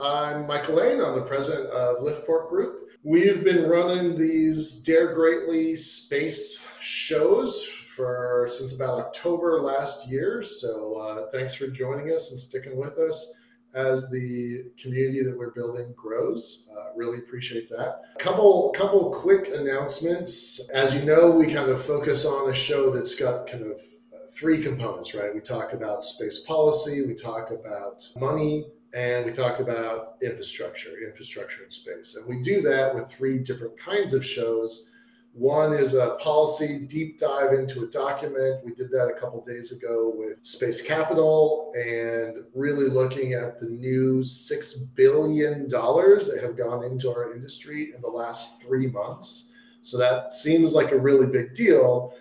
I'm Michael Laine. I'm the president of Liftport Group. We've been running these Dare Greatly space shows for since about October last year. So uh, thanks for joining us and sticking with us as the community that we're building grows. Uh, really appreciate that. Couple couple quick announcements. As you know, we kind of focus on a show that's got kind of uh, three components, right? We talk about space policy, we talk about money, and we talk about infrastructure, infrastructure in space. And we do that with three different kinds of shows. One is a policy deep dive into a document. We did that a couple days ago with Space Capital and really looking at the new $6 billion that have gone into our industry in the last three months. So that seems like a really big deal,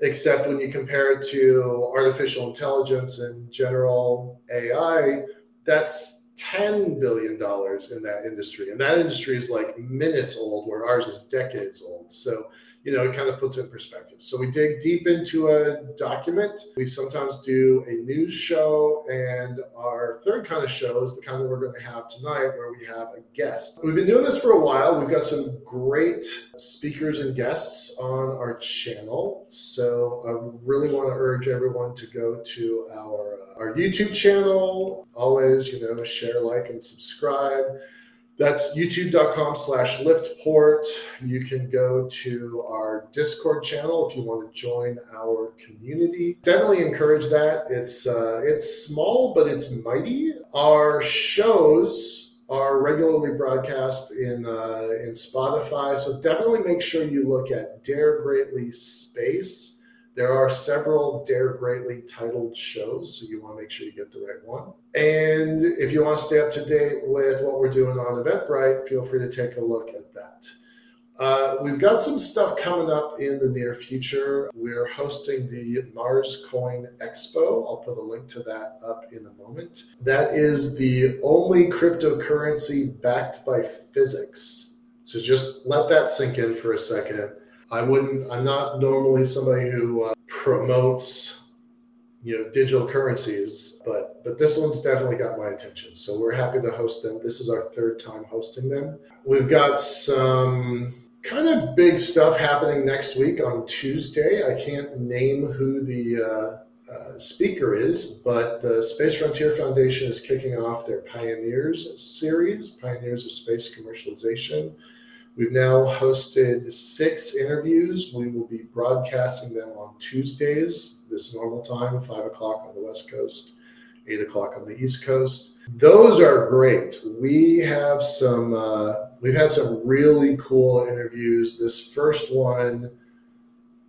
except when you compare it to artificial intelligence and general AI, that's $10 billion in that industry. And that industry is like minutes old, where ours is decades old. So you know, it kind of puts in perspective. So we dig deep into a document. We sometimes do a news show, and our third kind of show is the kind that we're going to have tonight, where we have a guest. We've been doing this for a while. We've got some great speakers and guests on our channel. So I really want to urge everyone to go to our uh, our YouTube channel. Always, you know, share, like, and subscribe. That's youtube.com slash liftport. You can go to our Discord channel if you want to join our community. Definitely encourage that. It's uh, it's small, but it's mighty. Our shows are regularly broadcast in uh, in Spotify, so definitely make sure you look at Dare Greatly Space there are several Dare Greatly titled shows, so you want to make sure you get the right one. And if you want to stay up to date with what we're doing on Eventbrite, feel free to take a look at that. Uh, we've got some stuff coming up in the near future. We're hosting the Mars Coin Expo. I'll put a link to that up in a moment. That is the only cryptocurrency backed by physics. So just let that sink in for a second I wouldn't. I'm not normally somebody who uh, promotes, you know, digital currencies, but but this one's definitely got my attention. So we're happy to host them. This is our third time hosting them. We've got some kind of big stuff happening next week on Tuesday. I can't name who the uh, uh, speaker is, but the Space Frontier Foundation is kicking off their Pioneers series, Pioneers of Space Commercialization. We've now hosted six interviews. We will be broadcasting them on Tuesdays, this normal time, five o'clock on the West Coast, eight o'clock on the East Coast. Those are great. We have some, uh, we've had some really cool interviews. This first one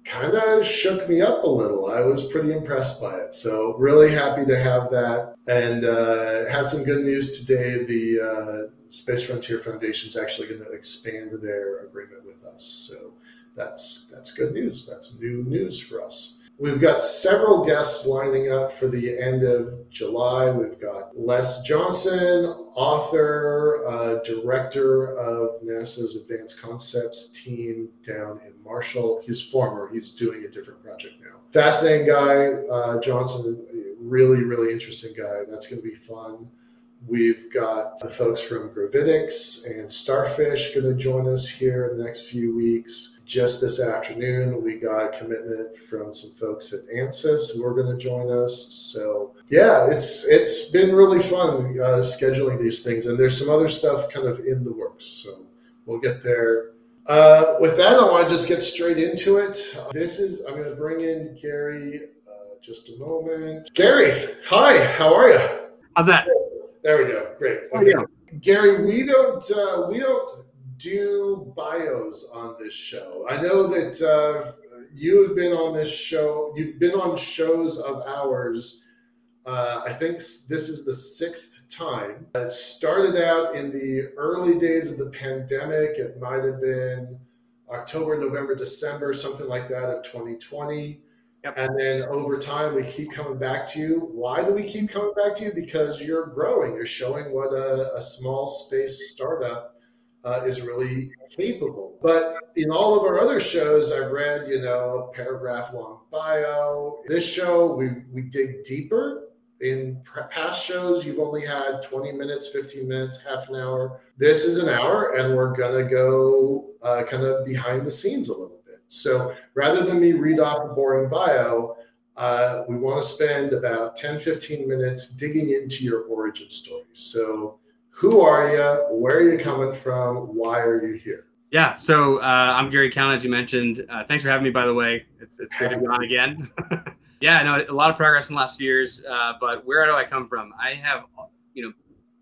kind of shook me up a little. I was pretty impressed by it. So, really happy to have that. And uh, had some good news today. The uh, Space Frontier Foundation is actually going to expand their agreement with us. So that's that's good news. That's new news for us. We've got several guests lining up for the end of July. We've got Les Johnson, author, uh, director of NASA's Advanced Concepts team down in Marshall. He's former, he's doing a different project now. Fascinating guy, uh, Johnson, really, really interesting guy. That's going to be fun. We've got the folks from Gravitics and Starfish going to join us here in the next few weeks. Just this afternoon, we got a commitment from some folks at ANSYS who are going to join us. So yeah, it's it's been really fun uh, scheduling these things, and there's some other stuff kind of in the works. So we'll get there. Uh, with that, I want to just get straight into it. This is I'm going to bring in Gary. Uh, just a moment. Gary, hi. How are you? How's that? There we go. Great. Okay. Oh, yeah. Gary, we don't uh, we don't do bios on this show. I know that uh, you have been on this show. You've been on shows of ours. Uh, I think this is the sixth time. It started out in the early days of the pandemic. It might have been October, November, December, something like that of 2020. Yep. And then over time, we keep coming back to you. Why do we keep coming back to you? Because you're growing. You're showing what a, a small space startup uh, is really capable. But in all of our other shows, I've read, you know, a paragraph long bio. This show, we, we dig deeper in past shows, you've only had 20 minutes, 15 minutes, half an hour. This is an hour, and we're going to go uh, kind of behind the scenes a little. So rather than me read off a boring bio, uh, we want to spend about 10, 15 minutes digging into your origin story. So, who are you? Where are you coming from? Why are you here? Yeah, so uh, I'm Gary Calnan, as you mentioned. Uh, thanks for having me, by the way. It's, it's great to be on again. yeah, no, a lot of progress in the last few years. Uh, but where do I come from? I have, you know,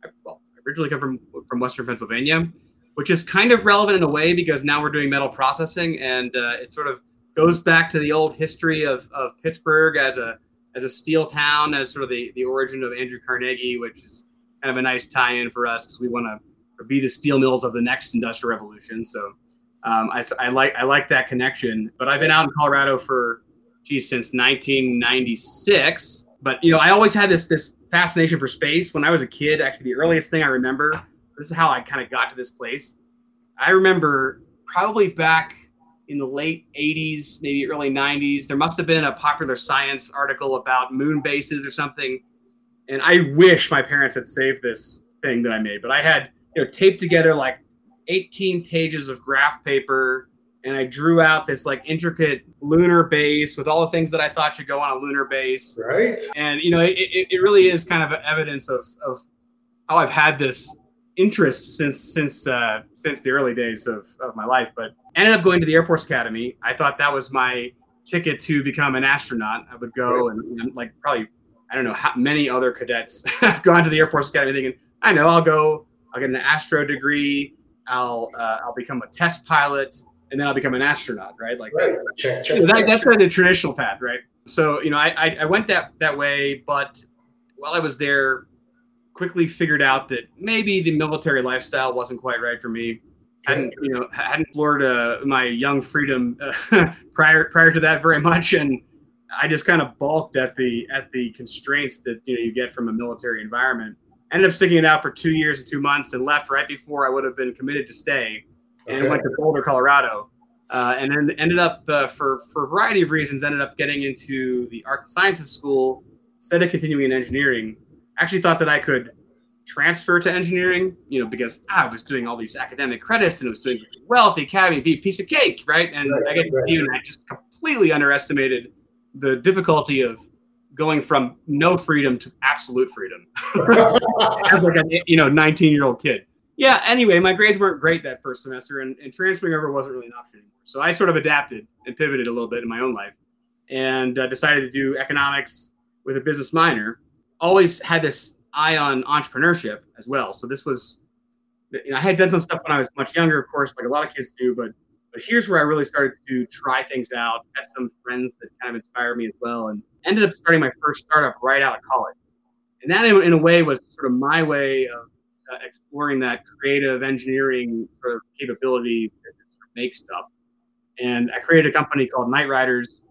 I, well, originally come from from Western Pennsylvania, which is kind of relevant in a way because now we're doing metal processing, and uh, it sort of goes back to the old history of, of Pittsburgh as a as a steel town, as sort of the, the origin of Andrew Carnegie, which is kind of a nice tie-in for us because we want to be the steel mills of the next industrial revolution. So um, I, I like I like that connection. But I've been out in Colorado for geez since 1996. But you know, I always had this this fascination for space. When I was a kid, actually, the earliest thing I remember. This is how I kind of got to this place. I remember probably back in the late 80s, maybe early 90s. There must have been a popular science article about moon bases or something. And I wish my parents had saved this thing that I made, but I had you know taped together like 18 pages of graph paper and I drew out this like intricate lunar base with all the things that I thought should go on a lunar base. Right. And you know, it, it, it really is kind of evidence of, of how I've had this interest since since uh, since the early days of, of my life. But ended up going to the Air Force Academy. I thought that was my ticket to become an astronaut. I would go and, and like probably I don't know how many other cadets have gone to the Air Force Academy thinking I know I'll go I'll get an astro degree I'll uh, I'll become a test pilot and then I'll become an astronaut right like right. check, check, that, check. that's kind of the traditional path right so you know I, I I went that that way but while I was there quickly figured out that maybe the military lifestyle wasn't quite right for me hadn't you know hadn't explored uh, my young freedom uh, prior prior to that very much, and I just kind of balked at the at the constraints that you know you get from a military environment. Ended up sticking it out for two years and two months, and left right before I would have been committed to stay, and okay. went to Boulder, Colorado. Uh, and then ended up uh, for for a variety of reasons ended up getting into the art and sciences school instead of continuing in engineering. Actually thought that I could transfer to engineering, you know, because I was doing all these academic credits and it was doing well at the academy, be a piece of cake, right? And right, I get to you, and I just completely underestimated the difficulty of going from no freedom to absolute freedom as like a you know 19 year old kid. Yeah. Anyway, my grades weren't great that first semester, and, and transferring over wasn't really an option anymore. So I sort of adapted and pivoted a little bit in my own life, and uh, decided to do economics with a business minor. Always had this eye on entrepreneurship as well. So this was, you know, I had done some stuff when I was much younger, of course, like a lot of kids do, but but here's where I really started to try things out. Had some friends that kind of inspired me as well, and ended up starting my first startup right out of college. And that, in, in a way, was sort of my way of uh, exploring that creative engineering sort of capability to make stuff. And I created a company called Night Riders,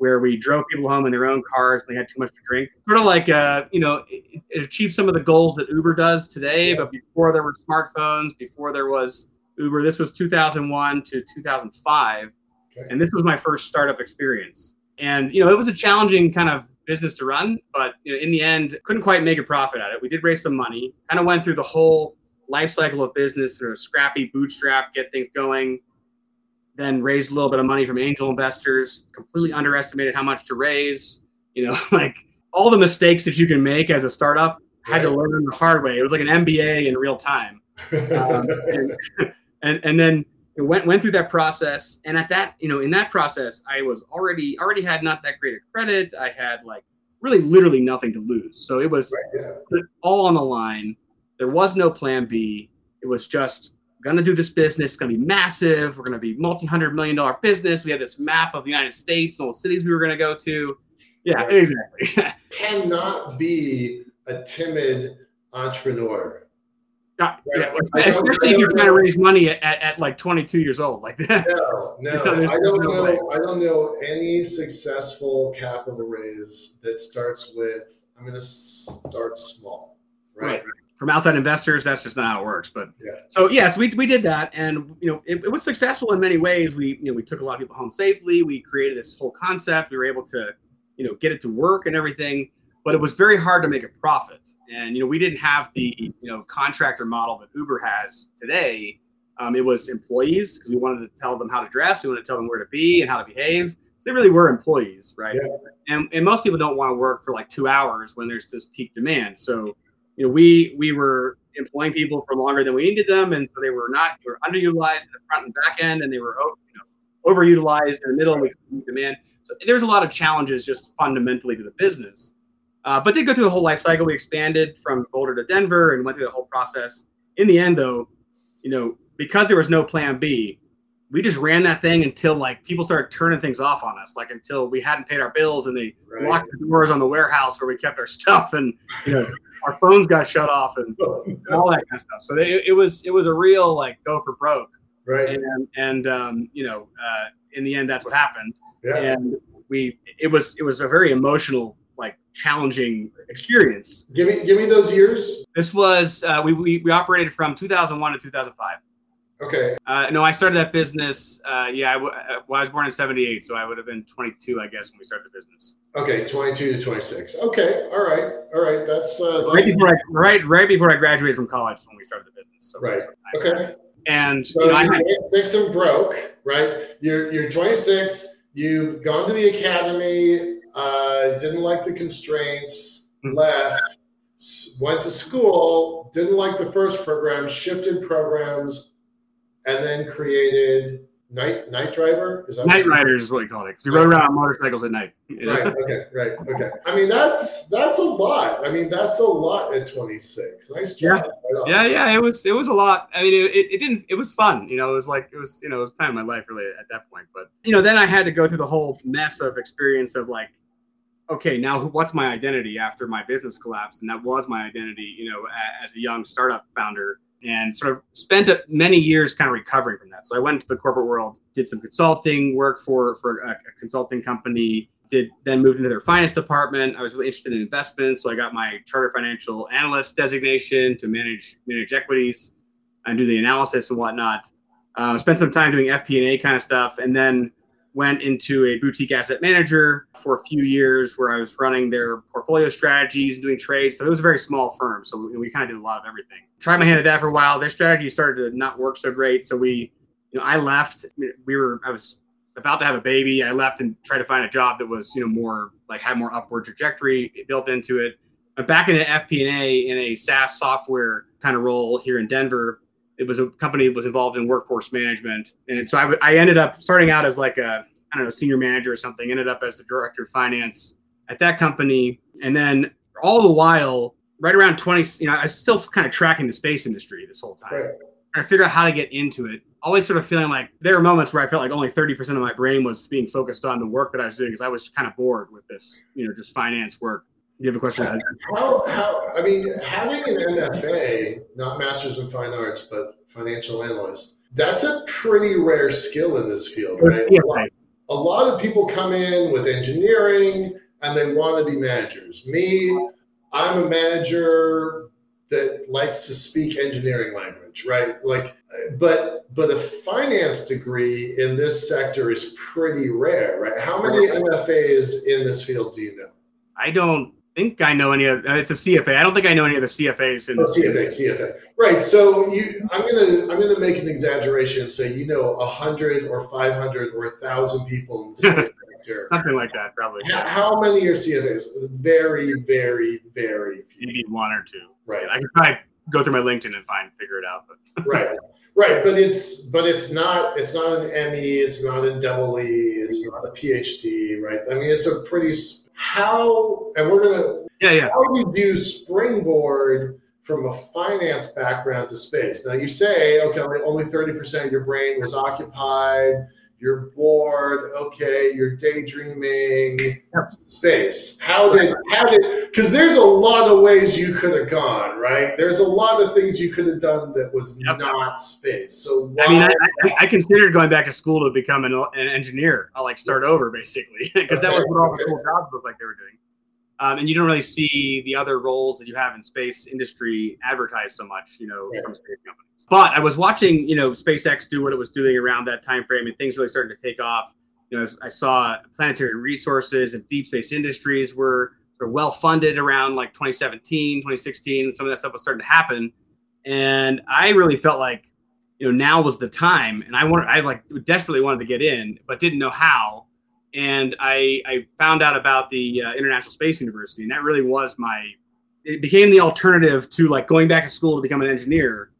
where we drove people home in their own cars and they had too much to drink. Sort of like, uh, you know, it, it, achieved some of the goals that Uber does today, yeah. but before there were smartphones, before there was Uber, this was 2001 to 2005. Okay. And this was my first startup experience. And, you know, it was a challenging kind of business to run, but you know, in the end, couldn't quite make a profit at it. We did raise some money, kind of went through the whole life cycle of business, sort of scrappy bootstrap, get things going then raised a little bit of money from angel investors, completely underestimated how much to raise. You know, like all the mistakes that you can make as a startup, had to learn the hard way. It was like an MBA in real time. Um, and, and, and then went went through that process. And at that, you know, in that process, I was already already had not that great a credit. I had like really literally nothing to lose. So it was right, yeah. all on the line. There was no plan B. It was just going to do this business. It's going to be massive. We're going to be multi-hundred million dollar business. We had this map of the United States and all the cities we were going to go to. Yeah, right. exactly. Cannot be a timid entrepreneur. Uh, right? yeah, especially if you're trying to raise money at, at, at, like 22 years old, like that. No, no, you know, I don't no know. Way. I don't know any successful capital raise that starts with. I'm going to start small, right? right from outside investors, that's just not how it works. But yeah. so yes, we, we did that, and you know it, it, was successful in many ways. We you know we took a lot of people home safely. We created this whole concept. We were able to you know get it to work and everything. but it was very hard to make a profit. And you know, we didn't have the you know contractor model that Uber has today. Um, it was employees because we wanted to tell them how to dress, we wanted to tell them where to be and how to behave. So they really were employees, right? Yeah. And and most people don't want to work for like two hours when there's this peak demand. So you know, we we were employing people for longer than we needed them, and so they were not they were underutilized in the front and back end, and they were you know, overutilized in the middle. And we demand. So there was a lot of challenges just fundamentally to the business. Uh, but they go through the whole life cycle. We expanded from Boulder to Denver and went through the whole process. In the end, though, you know, because there was no plan B, we just ran that thing until like people started turning things off on us, like until we hadn't paid our bills and they right. locked the doors on the warehouse where we kept our stuff, and you know, our phones got shut off and, and all that kind of stuff. So they, it was it was a real like go for broke, right? And and um, you know, uh, in the end, that's what happened. Yeah. And we it was it was a very emotional like challenging experience. Give me give me those years. This was uh, we, we we operated from 2001 to 2005. Okay. Uh, no, I started that business. Uh, yeah, I, w- uh, well, I was born in '78, so I would have been 22, I guess, when we started the business. Okay, 22 to 26. Okay, all right, all right. That's, uh, that's right before I right right before I graduated from college when we started the business. So right. Okay. And so you know, you're 26 and broke, right? You're you're 26. You've gone to the academy. Uh, didn't like the constraints. Mm-hmm. Left. Went to school. Didn't like the first program. Shifted programs and then created Night Night Driver. Is that Night Riders is what you call it. We rode around on motorcycles at night. Right. Okay. Right. Okay. I mean, that's that's a lot. I mean, that's a lot at 26. Nice job. Yeah. Right yeah. Yeah. It was it was a lot. I mean, it, it, it, didn't. It was fun. You know, it was like it was you know it was time of my life really at that point. But you know, then I had to go through the whole mess of experience of like. Okay, now what's my identity after my business collapsed? And that was my identity, you know, as a young startup founder and sort of spent many years kind of recovering from that. So I went into the corporate world, did some consulting work for for a, a, consulting company, did then moved into their finance department. I was really interested in investments, so I got my charter financial analyst designation to manage manage equities and do the analysis and whatnot. Uh, spent some time doing FP&A kind of stuff, and then went into a boutique asset manager for a few years where I was running their portfolio strategies and doing trades. So it was a very small firm. So we, we kind of did a lot of everything. Tried my hand at that for a while. Their strategy started to not work so great. So we, you know, I left. We were, I was about to have a baby. I left and tried to find a job that was, you know, more like had more upward trajectory built into it. I'm back in an FP&A in a SaaS software kind of role here in Denver it was a company that was involved in workforce management. And so I, w- I ended up starting out as like a, I don't know, senior manager or something, ended up as the director of finance at that company. And then all the while, right around 20, you know, I was still kind of tracking the space industry this whole time. Right. Trying to figure out how to get into it. Always sort of feeling like there were moments where I felt like only 30% of my brain was being focused on the work that I was doing because I was kind of bored with this, you know, just finance work. You have a question? How, how, I mean, having an MFA, not Masters in Fine Arts, but financial analyst, that's a pretty rare skill in this field, right? A lot, a lot of people come in with engineering and they want to be managers. Me, I'm a manager that likes to speak engineering language, right? Like, but but a finance degree in this sector is pretty rare, right? How many MFAs in this field do you know? I don't think I know any of. It's a CFA. I don't think I know any of the CFAs in oh, CFA. CFA. Right. So you, I'm gonna I'm gonna make an exaggeration and say you know a hundred or five hundred or a thousand people in the sector. Something like that, probably. How, how, many are CFAs? Very, very, very few. Maybe one or two. Right. I could probably go through my LinkedIn and find figure it out. But right. Right, but it's but it's not it's not an ME, it's not a double E, it's not a PhD, right? I mean, it's a pretty how and we're gonna yeah yeah. how did you springboard from a finance background to space? Now you say okay only 30% of your brain was occupied you're bored okay you're daydreaming yep. space how did how did because there's a lot of ways you could have gone right there's a lot of things you could have done that was yep. not space so why? i mean I, I, I, considered going back to school to become an, an engineer i'll like start over basically because okay. that was what all the cool jobs looked like they were doing um, and you don't really see the other roles that you have in space industry advertised so much, you know, yeah. from space companies. But I was watching, you know, SpaceX do what it was doing around that time frame, and things really started to take off. You know, I saw planetary resources and deep space industries were were well funded around like 2017, 2016. Some of that stuff was starting to happen, and I really felt like you know now was the time, and I wanted I like desperately wanted to get in, but didn't know how. And I I found out about the uh, International Space University, and that really was my it became the alternative to like going back to school to become an engineer,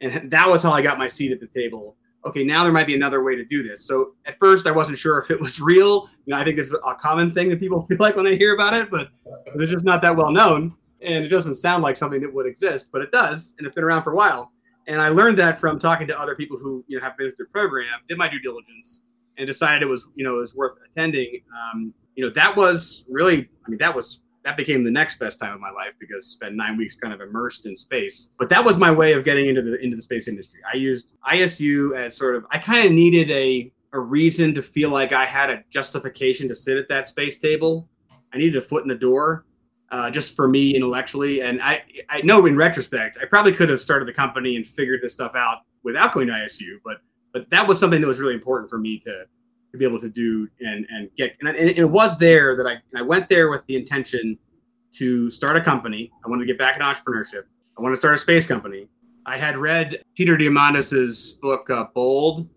and that was how I got my seat at the table okay, now there might be another way to do this. So at first, I wasn't sure if it was real. You know, I think this is a common thing that people feel like when they hear about it, but it's just not that well known, and it doesn't sound like something that would exist, but it does, and it's been around for a while. And I learned that from talking to other people who you know have been through the program, did my due diligence, and decided it was you know it was worth attending. Um, you know, that was really, I mean, that was that became the next best time of my life because I spent nine weeks kind of immersed in space. But that was my way of getting into the into the space industry. I used ISU as sort of I kind of needed a a reason to feel like I had a justification to sit at that space table. I needed a foot in the door, uh, just for me intellectually. And I I know in retrospect I probably could have started the company and figured this stuff out without going to ISU, but but that was something that was really important for me to to be able to do and and get. And, it was there that I I went there with the intention to start a company. I wanted to get back in entrepreneurship. I wanted to start a space company. I had read Peter Diamandis's book uh, Bold,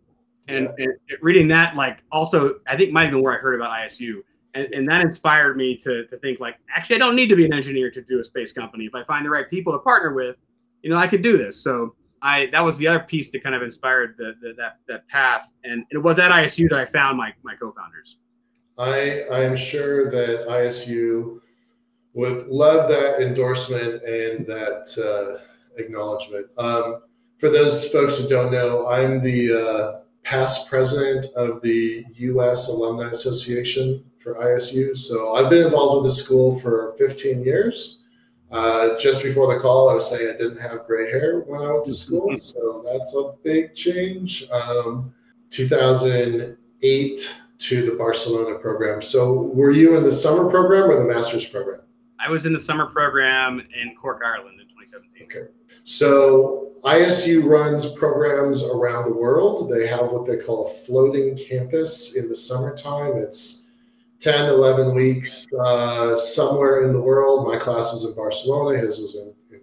and, and, reading that like also I think might have been where I heard about ISU. And, and that inspired me to, to think like actually I don't need to be an engineer to do a space company. If I find the right people to partner with, you know I could do this. So I that was the other piece that kind of inspired the, the, that that path, and it was at ISU that I found my my co-founders. I I am sure that ISU would love that endorsement and that uh, acknowledgement. Um, for those folks who don't know, I'm the uh, past president of the U.S. Alumni Association for ISU. So I've been involved with the school for 15 years. Uh, just before the call, I was saying I didn't have gray hair when I went to school, mm-hmm. so that's a big change. Um, 2008 to the Barcelona program. So, were you in the summer program or the master's program? I was in the summer program in Cork, Ireland in 2017. Okay. So, ISU runs programs around the world. They have what they call a floating campus in the summertime. It's 10, 11 weeks uh, somewhere in the world. My class was in Barcelona, his was in, in,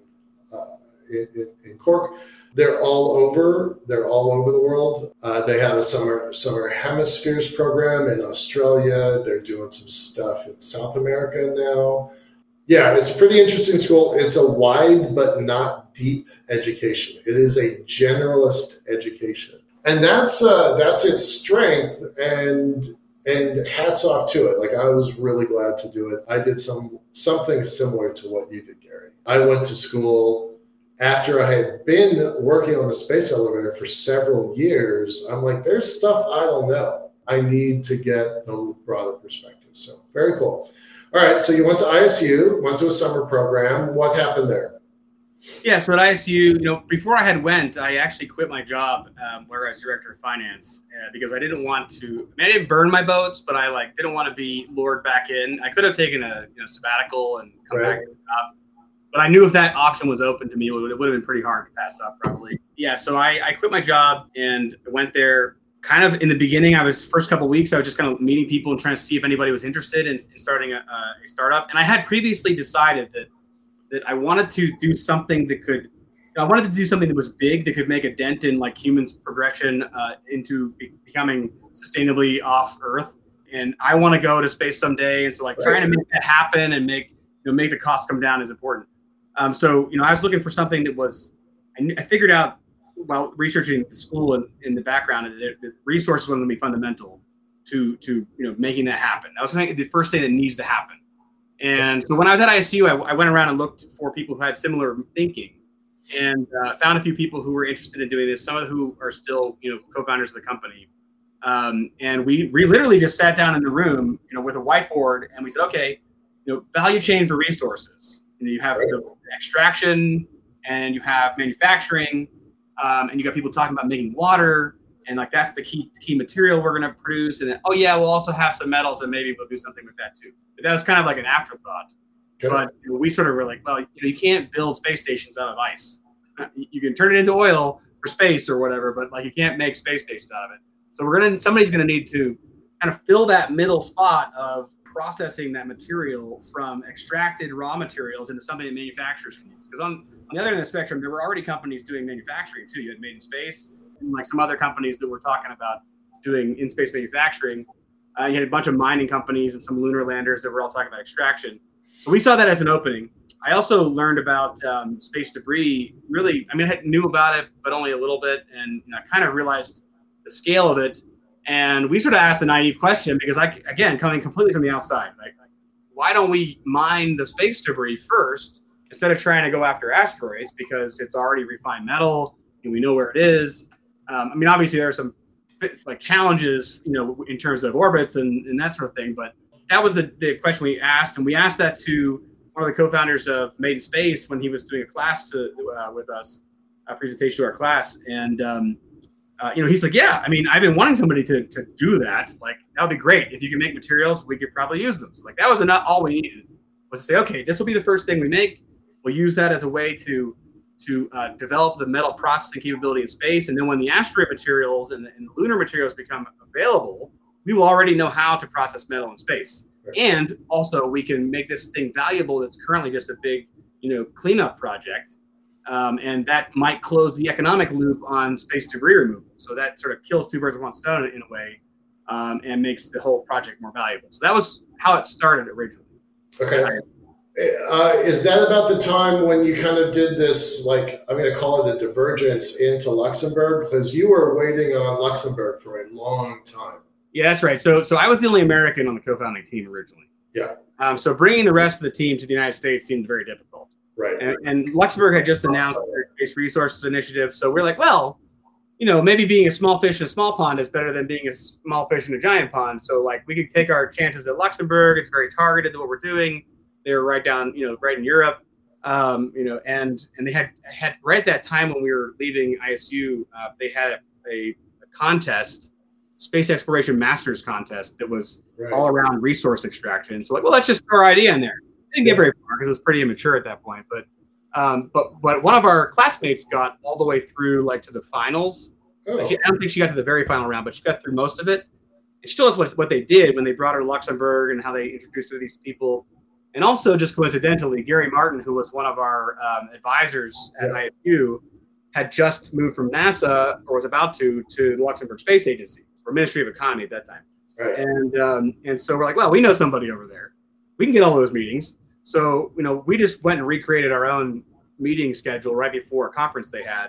uh, in, in, Cork. They're all over. They're all over the world. Uh, they have a summer summer hemispheres program in Australia. They're doing some stuff in South America now. Yeah, it's a pretty interesting school. It's a wide but not deep education. It is a generalist education, and that's uh, that's its strength. And and hats off to it. Like I was really glad to do it. I did some something similar to what you did, Gary. I went to school after I had been working on the space elevator for several years. I'm like, there's stuff I don't know. I need to get the broader perspective. So very cool. All right. So you went to ISU, went to a summer program. What happened there? Yeah, so at ISU, you know, before I had went, I actually quit my job um, where I was director of finance uh, because I didn't want to. I, mean, I didn't burn my boats, but I like didn't want to be lured back in. I could have taken a you know sabbatical and come right. back to the job, but I knew if that option was open to me, it would, it would have been pretty hard to pass up probably. Yeah, so I, I quit my job and went there. Kind of in the beginning, I was first couple weeks, I was just kind of meeting people and trying to see if anybody was interested in, in starting a, a startup. And I had previously decided that that I wanted to do something that could I wanted to do something that was big that could make a dent in like humans' progression uh, into be- becoming sustainably off Earth. And I want to go to space someday, and so like right. trying to make that happen and make you know make the cost come down is important. Um, so you know, I was looking for something that was I, kn- I figured out while researching the school and in the background that, that resources were going to be fundamental to to you know making that happen. That was the first thing that needs to happen. And so when I was at ISU, I, I went around and looked for people who had similar thinking and uh, found a few people who were interested in doing this, some of who are still, you know, co-founders of the company. Um, and we, we literally just sat down in the room, you know, with a whiteboard and we said, okay, you know, value chain for resources. You know, you have the extraction and you have manufacturing um, and you got people talking about making water and like that's the key key material we're going to produce. And then, oh yeah, we'll also have some metals and maybe we'll do something with that too. But that was kind of like an afterthought. But you know, we sort of were like, well, you know, you can't build space stations out of ice. You can turn it into oil for space or whatever, but like you can't make space stations out of it. So we're gonna somebody's gonna need to kind of fill that middle spot of processing that material from extracted raw materials into something that manufacturers can use. Because on, on the other end of the spectrum, there were already companies doing manufacturing too. You had Made in Space, like some other companies that we're talking about doing in space manufacturing. Uh, you had a bunch of mining companies and some lunar landers that were all talking about extraction. So we saw that as an opening. I also learned about um, space debris. Really, I mean, I knew about it, but only a little bit, and you know, I kind of realized the scale of it. And we sort of asked a naive question because, I, again, coming completely from the outside, like, why don't we mine the space debris first instead of trying to go after asteroids because it's already refined metal and we know where it is. Um, I mean, obviously there are some like challenges, you know, in terms of orbits and, and that sort of thing. But that was the, the question we asked, and we asked that to one of the co-founders of Made in Space when he was doing a class to, uh, with us, a presentation to our class, and um, uh, you know, he's like, yeah, I mean, I've been wanting somebody to, to do that. Like, that would be great. If you can make materials, we could probably use them. So, like, that was not all we needed was to say, okay, this will be the first thing we make. We'll use that as a way to to uh, develop the metal processing capability in space. And then when the asteroid materials and the, and the, lunar materials become available, we will already know how to process metal in space. And also, we can make this thing valuable that's currently just a big, you know, cleanup project. Um, and that might close the economic loop on space debris removal. So that sort of kills two birds with one stone in a way, um, and makes the whole project more valuable. So that was how it started originally. Okay. Uh, is that about the time when you kind of did this, like, I'm going to call it a divergence into Luxembourg? Because you were waiting on Luxembourg for a long time. Yeah, that's right. So, so I was the only American on the co-founding team originally. Yeah. Um, so bringing the rest of the team to the United States seemed very difficult. Right. And, and Luxembourg had just announced their Space Resources Initiative. So we're like, well, you know, maybe being a small fish in a small pond is better than being a small fish in a giant pond. So like we could take our chances at Luxembourg. It's very targeted to what we're doing they were right down, you know, right in Europe. Um, you know, and and they had had right at that time when we were leaving ISU, uh, they had a, a, a, contest, space exploration masters contest that was right. all around resource extraction. So like, well, let's just throw our idea in there. Didn't get very far because it was pretty immature at that point. But um, but but one of our classmates got all the way through like to the finals. Oh. She, I don't think she got to the very final round, but she got through most of it. And she told us what, what they did when they brought her to Luxembourg and how they introduced her to these people and also, just coincidentally, Gary Martin, who was one of our um, advisors at yeah. ISU, had just moved from NASA or was about to to the Luxembourg Space Agency or Ministry of Economy at that time. Right. And um, and so we're like, well, we know somebody over there. We can get all those meetings. So you know, we just went and recreated our own meeting schedule right before a conference they had,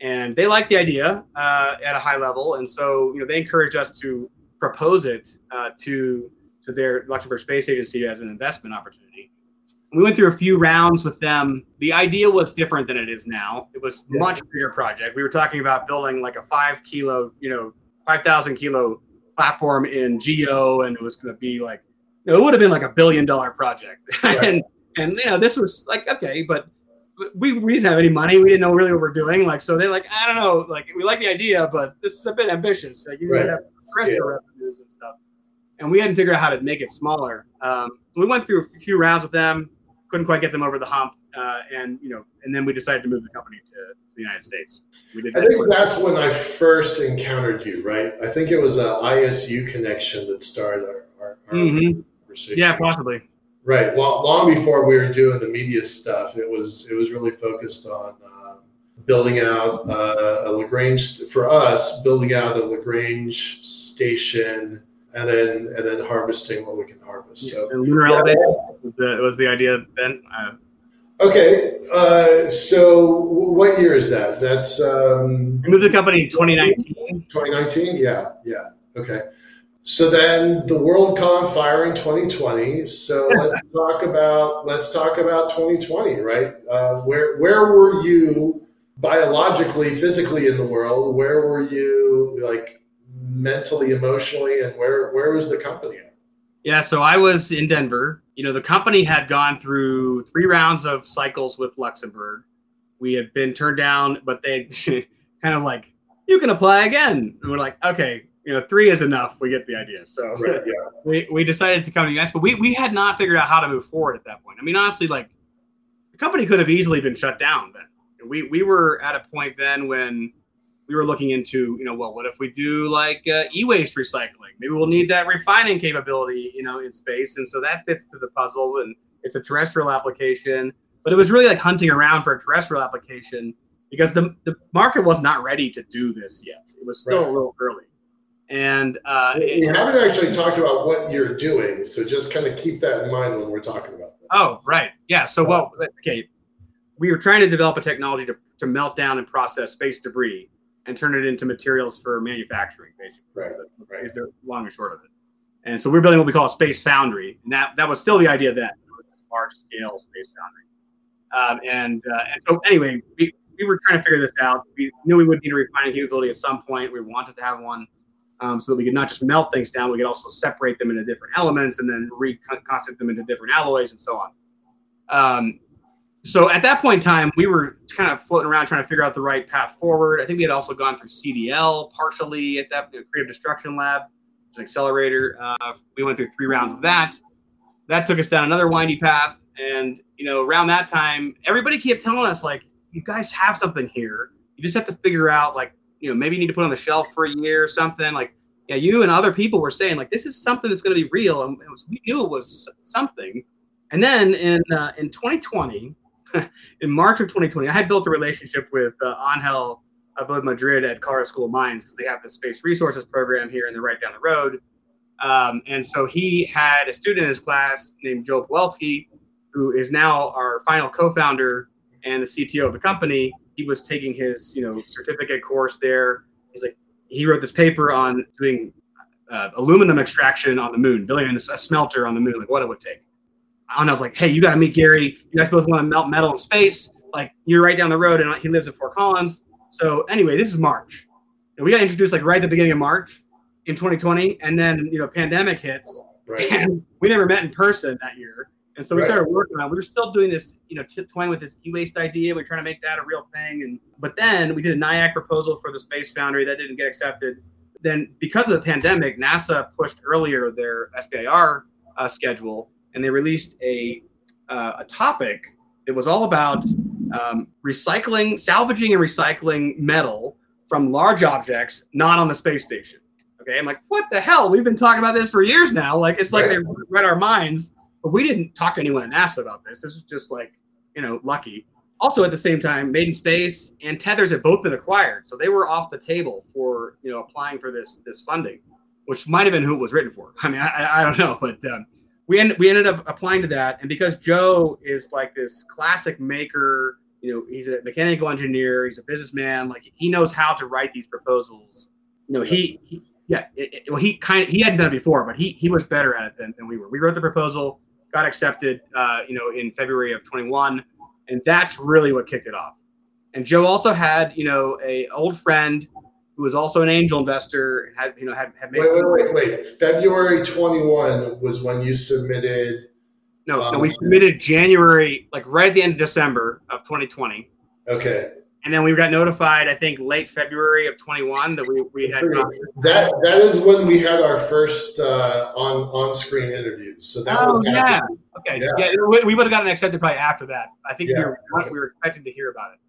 and they liked the idea uh, at a high level. And so you know, they encouraged us to propose it uh, to to their Luxembourg Space Agency as an investment opportunity. We went through a few rounds with them. The idea was different than it is now. It was yeah. much bigger project. We were talking about building like a five kilo, you know, five thousand kilo platform in geo, and it was going to be like, you know, it would have been like a billion dollar project. Right. and and you know, this was like okay, but we, we didn't have any money. We didn't know really what we're doing. Like, so they're like, I don't know, like we like the idea, but this is a bit ambitious. Like you right. have yeah. revenues and stuff and we hadn't figured out how to make it smaller. Um, so we went through a few rounds with them, couldn't quite get them over the hump, uh, and you know, and then we decided to move the company to, to the United States. We did. I think that's when I first encountered you, right? I think it was a ISU connection that started our, our, our mm-hmm. conversation. Yeah, possibly. Right. Long, long before we were doing the media stuff, it was it was really focused on um, building out uh, a Lagrange for us, building out a Lagrange station and then and then harvesting what we can harvest. So and lunar yeah. was the, was the idea then. Uh, okay, uh, so what year is that? That's um, we moved the company in 2019. 2019, yeah, yeah. Okay. So then the world caught fire in 2020. So let's talk about let's talk about 2020, right? Uh, where where were you biologically, physically in the world? Where were you like mentally, emotionally, and where where was the company at? Yeah, so I was in Denver. You know, the company had gone through three rounds of cycles with Luxembourg. We had been turned down, but they kind of like, you can apply again. And we're like, okay, you know, three is enough. We get the idea. So right, yeah. we, we decided to come to the US, but we, we had not figured out how to move forward at that point. I mean, honestly, like the company could have easily been shut down then. We, we were at a point then when we were looking into, you know, well, what if we do like uh, e-waste recycling? Maybe we'll need that refining capability, you know, in space, and so that fits to the puzzle. And it's a terrestrial application, but it was really like hunting around for a terrestrial application because the the market was not ready to do this yet. It was still right. a little early. And uh, we haven't actually talked about what you're doing, so just kind of keep that in mind when we're talking about that. Oh, right, yeah. So, well, okay, we were trying to develop a technology to, to melt down and process space debris and turn it into materials for manufacturing, basically. Right, is, the, right. is the long and short of it. And so we're building what we call a space foundry, and that that was still the idea then. It was this large scale space foundry. Um, and uh, and so anyway, we, we were trying to figure this out. We knew we would need a refining capability at some point. We wanted to have one um, so that we could not just melt things down, we could also separate them into different elements and then reconstitute them into different alloys and so on. Um, so at that point in time, we were kind of floating around trying to figure out the right path forward. I think we had also gone through CDL partially at that Creative Destruction Lab, an accelerator. Uh, we went through three rounds of that. That took us down another windy path. And you know, around that time, everybody kept telling us like, "You guys have something here. You just have to figure out like you know, maybe you need to put on the shelf for a year or something. Like, yeah, you and other people were saying like this is something that's going to be real, and was, we knew it was something. And then in uh, in 2020, in March of 2020, I had built a relationship with uh, Angel Abbud Madrid at Colorado School of Mines because they have the space resources program here and they're right down the road. Um, and so he had a student in his class named Joe Pawelski, who is now our final co-founder and the CTO of the company he was taking his you know certificate course there. He's like he wrote this paper on doing uh, aluminum extraction on the moon, building a smelter on the moon, like what it would take. And I was like, hey, you got to meet Gary. You guys both want to melt metal in space. Like you're right down the road, and he lives in Fort Collins. So anyway, this is March. And we got introduced like right at the beginning of March in 2020, and then you know pandemic hits, right. and we never met in person that year. And so we right. started working on. We were still doing this, you know, toying with this e-waste idea. We are trying to make that a real thing. And but then we did a NIAC proposal for the Space Foundry that didn't get accepted. Then because of the pandemic, NASA pushed earlier their SBIR uh, schedule, and they released a uh, a topic that was all about um, recycling, salvaging, and recycling metal from large objects not on the space station. Okay, I'm like, what the hell? We've been talking about this for years now. Like it's like they read our minds but we didn't talk to anyone at NASA about this. This was just like, you know, lucky. Also, at the same time, Made in Space and Tethers had both been acquired, so they were off the table for you know applying for this this funding, which might have been who it was written for. I mean, I, I don't know, but um, we ended we ended up applying to that, and because Joe is like this classic maker, you know, he's a mechanical engineer, he's a businessman, like he knows how to write these proposals. You know, he, he yeah, it, it, well, he kind of he hadn't done it before, but he he was better at it than, than we were. We wrote the proposal got accepted, uh, you know, in February of 21, and that's really what kicked it off. And Joe also had, you know, a old friend who was also an angel investor and had, you know, had, had made. Wait, wait, wait, wait. February 21 was when you submitted. No, um, no, we submitted January, like right at the end of December of 2020. Okay and then we got notified, I think, late February of 21 that we, we had that. That is when we had our first uh, on on screen interviews. So that oh, was yeah, okay, yeah. yeah we, we, would have gotten accepted probably after that. I think yeah. we were we were expecting to hear about it,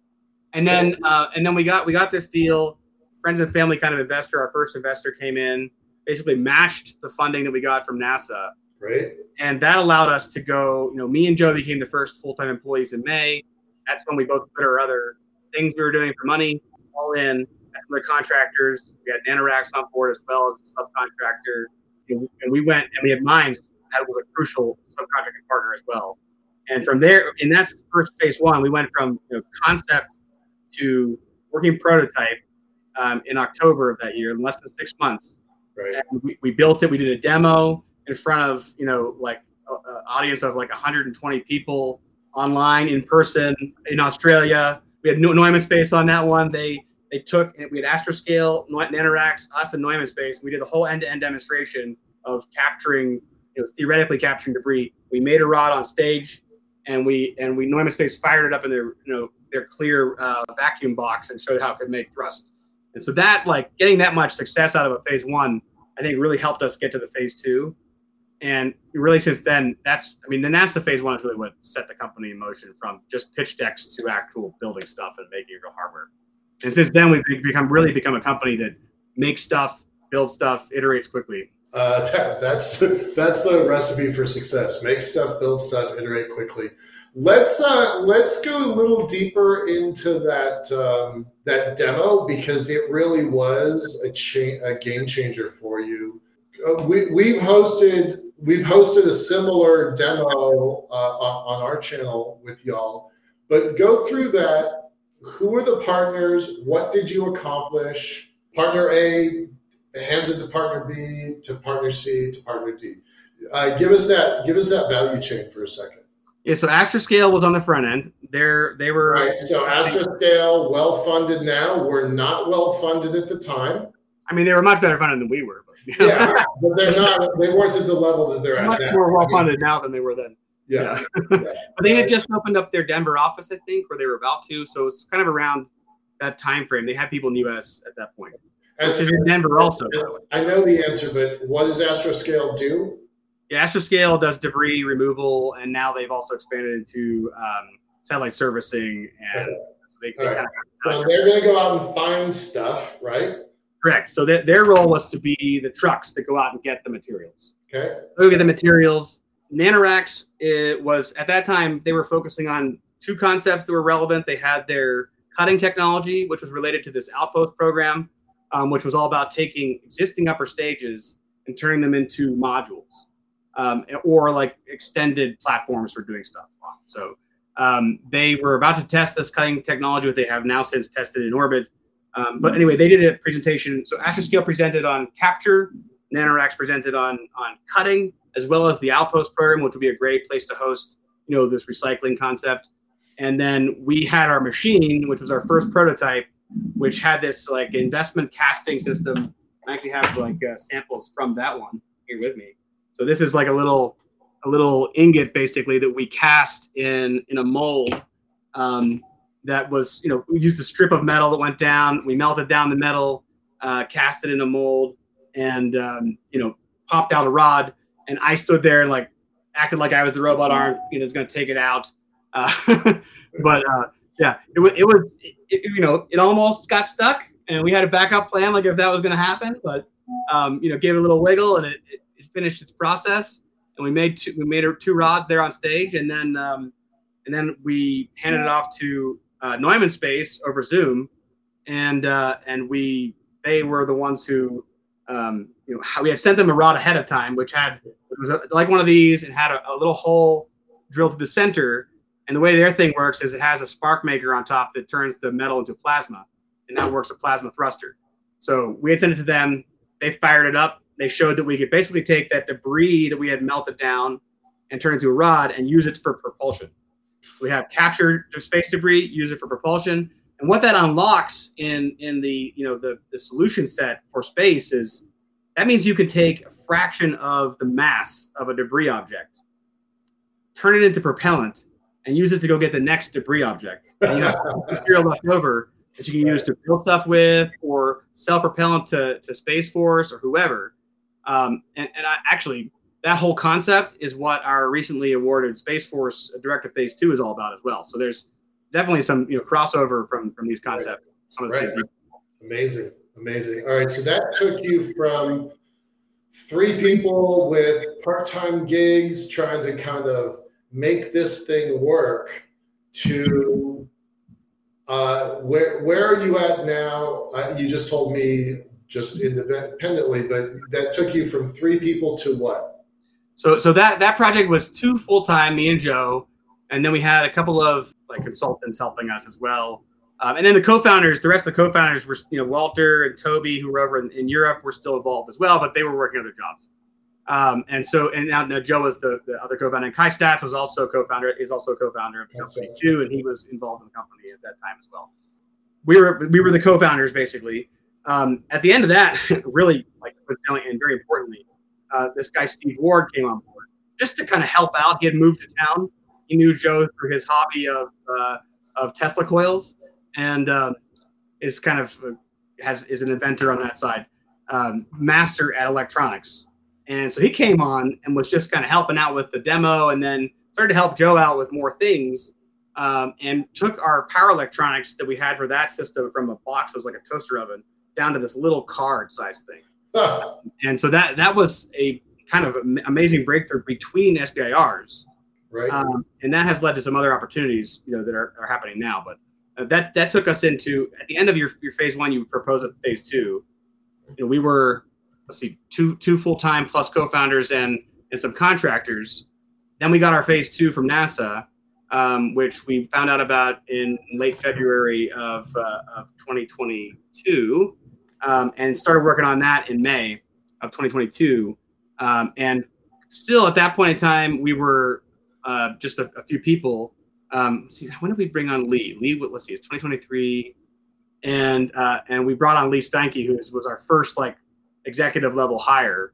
and then uh, and then we got we got this deal. Friends and family kind of investor. Our first investor came in, basically matched the funding that we got from NASA. Right. And that allowed us to go. You know, me and Joe became the first full time employees in May. That's when we both put our other things we were doing for money, all in. As the contractors, we had Nanoracks on board as well as a subcontractor, and we went and we had Mines that was a crucial subcontracting partner as well. And from there, and that's first phase one. We went from you know, concept to working prototype um, in October of that year, in less than six months. Right. And we, we built it. We did a demo in front of you know like an audience of like 120 people online in person in Australia we had Neumann Space on that one. They they took we had Astroscale, Nanoracks, us, and Neumann Space. We did a whole end-to-end demonstration of capturing, you know, theoretically capturing debris. We made a rod on stage, and we and we Neumann Space fired it up in their you know their clear uh, vacuum box and showed how it could make thrust. And so that like getting that much success out of a phase one, I think really helped us get to the phase two. And really, since then, that's I mean, the NASA phase one is really what set the company in motion from just pitch decks to actual building stuff and making real hardware. And since then, we've become really become a company that makes stuff, builds stuff, iterates quickly. Uh, that, that's that's the recipe for success. Make stuff, build stuff, iterate quickly. Let's uh, let's go a little deeper into that um, that demo because it really was a, cha- a game changer for you. Uh, we we've hosted we've hosted a similar demo uh, on, our channel with y'all, but go through that. Who are the partners? What did you accomplish? Partner A hands it to partner B, to partner C, to partner D. Uh, give us that. Give us that value chain for a second. Yeah, so Astroscale was on the front end. They're they were right. So Astroscale, well funded now. We're not well funded at the time. I mean, they were much better funded than we were, but yeah, but they're not. They weren't at the level that they're much at. Much more well funded now than they were then. Yeah, yeah. yeah. but they had just opened up their Denver office, I think, or they were about to. So it's kind of around that time frame. They had people in the U.S. at that point. And, which is in Denver also. I know the answer, but what does Astroscale do? Yeah, Astroscale does debris removal, and now they've also expanded into um, satellite servicing, and so they, they right. kind of so they're going to go out and find stuff, right? Correct. So th- their role was to be the trucks that go out and get the materials. Okay. Go get the materials. NanoRacks it was at that time they were focusing on two concepts that were relevant. They had their cutting technology, which was related to this outpost program, um, which was all about taking existing upper stages and turning them into modules um, or like extended platforms for doing stuff. So um, they were about to test this cutting technology, what they have now since tested in orbit. Um, but anyway, they did a presentation. So Astroscale presented on capture, NanoRacks presented on on cutting, as well as the Outpost program, which would be a great place to host, you know, this recycling concept. And then we had our machine, which was our first prototype, which had this like investment casting system. I actually have like uh, samples from that one here with me. So this is like a little a little ingot basically that we cast in in a mold um, that was you know we used a strip of metal that went down. We melted down the metal, uh, cast it in a mold, and um, you know popped out a rod. And I stood there and like acted like I was the robot arm. You know, it's going to take it out. Uh, but uh, yeah, it, was it was it, you know it almost got stuck, and we had a backup plan like if that was going to happen, but um, you know gave it a little wiggle, and it, it, it, finished its process, and we made two, we made two rods there on stage, and then um, and then we handed it off to uh, Neumann Space over Zoom, and uh, and we they were the ones who um, you know how we had sent them a rod ahead of time, which had it was a, like one of these and had a, a little hole drilled to the center and the way their thing works is it has a spark maker on top that turns the metal into plasma, and that works a plasma thruster. So we had sent it to them. They fired it up. They showed that we could basically take that debris that we had melted down and turn it into a rod and use it for propulsion. So we have captured space debris, use it for propulsion. And what that unlocks in in the you know the, the solution set for space is that means you can take a fraction of the mass of a debris object, turn it into propellant, and use it to go get the next debris object. And you have material left over that you can use to build stuff with or sell propellant to, to Space Force or whoever. Um, and, and I, actually, that whole concept is what our recently awarded Space Force Direct to Phase 2 is all about as well. So there's definitely some you know crossover from from these concepts. Some of the right. Amazing, amazing. All right, so that took you from three people with part-time gigs trying to kind of make this thing work to uh, where where are you at now? Uh, you just told me just independently, but that took you from three people to what? So so that that project was two full time, me and Joe, and then we had a couple of like consultants helping us as well. Um, and then the co-founders, the rest of the co-founders were, you know, Walter and Toby, who were over in, in Europe, were still involved as well, but they were working other jobs. Um, and so, and now, now Joe was the, the other co-founder, and Kai Staats was also co-founder, is also a co-founder of the company too, and he was involved in the company at that time as well. We were we were the co-founders basically. Um, at the end of that, really like and very importantly, uh, this guy Steve Ward came on board just to kind of help out. He had moved to town. He knew Joe through his hobby of uh, of Tesla coils, and um, is kind of uh, has is an inventor on that side, um, master at electronics and so he came on and was just kind of helping out with the demo and then started to help Joe out with more things um, and took our power electronics that we had for that system from a box that was like a toaster oven down to this little card size thing. and so that that was a kind of amazing breakthrough between SBIRs. Right. Um, and that has led to some other opportunities, you know, that are, are happening now. But uh, that that took us into at the end of your, your phase one, you proposed a phase two. You know, we were let's see, two two full time plus co-founders and and some contractors. Then we got our phase two from NASA, um, which we found out about in late February of, uh, of 2022, um, and started working on that in May of 2022. Um, and still at that point in time, we were uh, just a, a, few people. Um, see, when did we bring on Lee? Lee, let's see, it's 2023, and uh, and we brought on Lee Steinke, who was our first like executive level hire,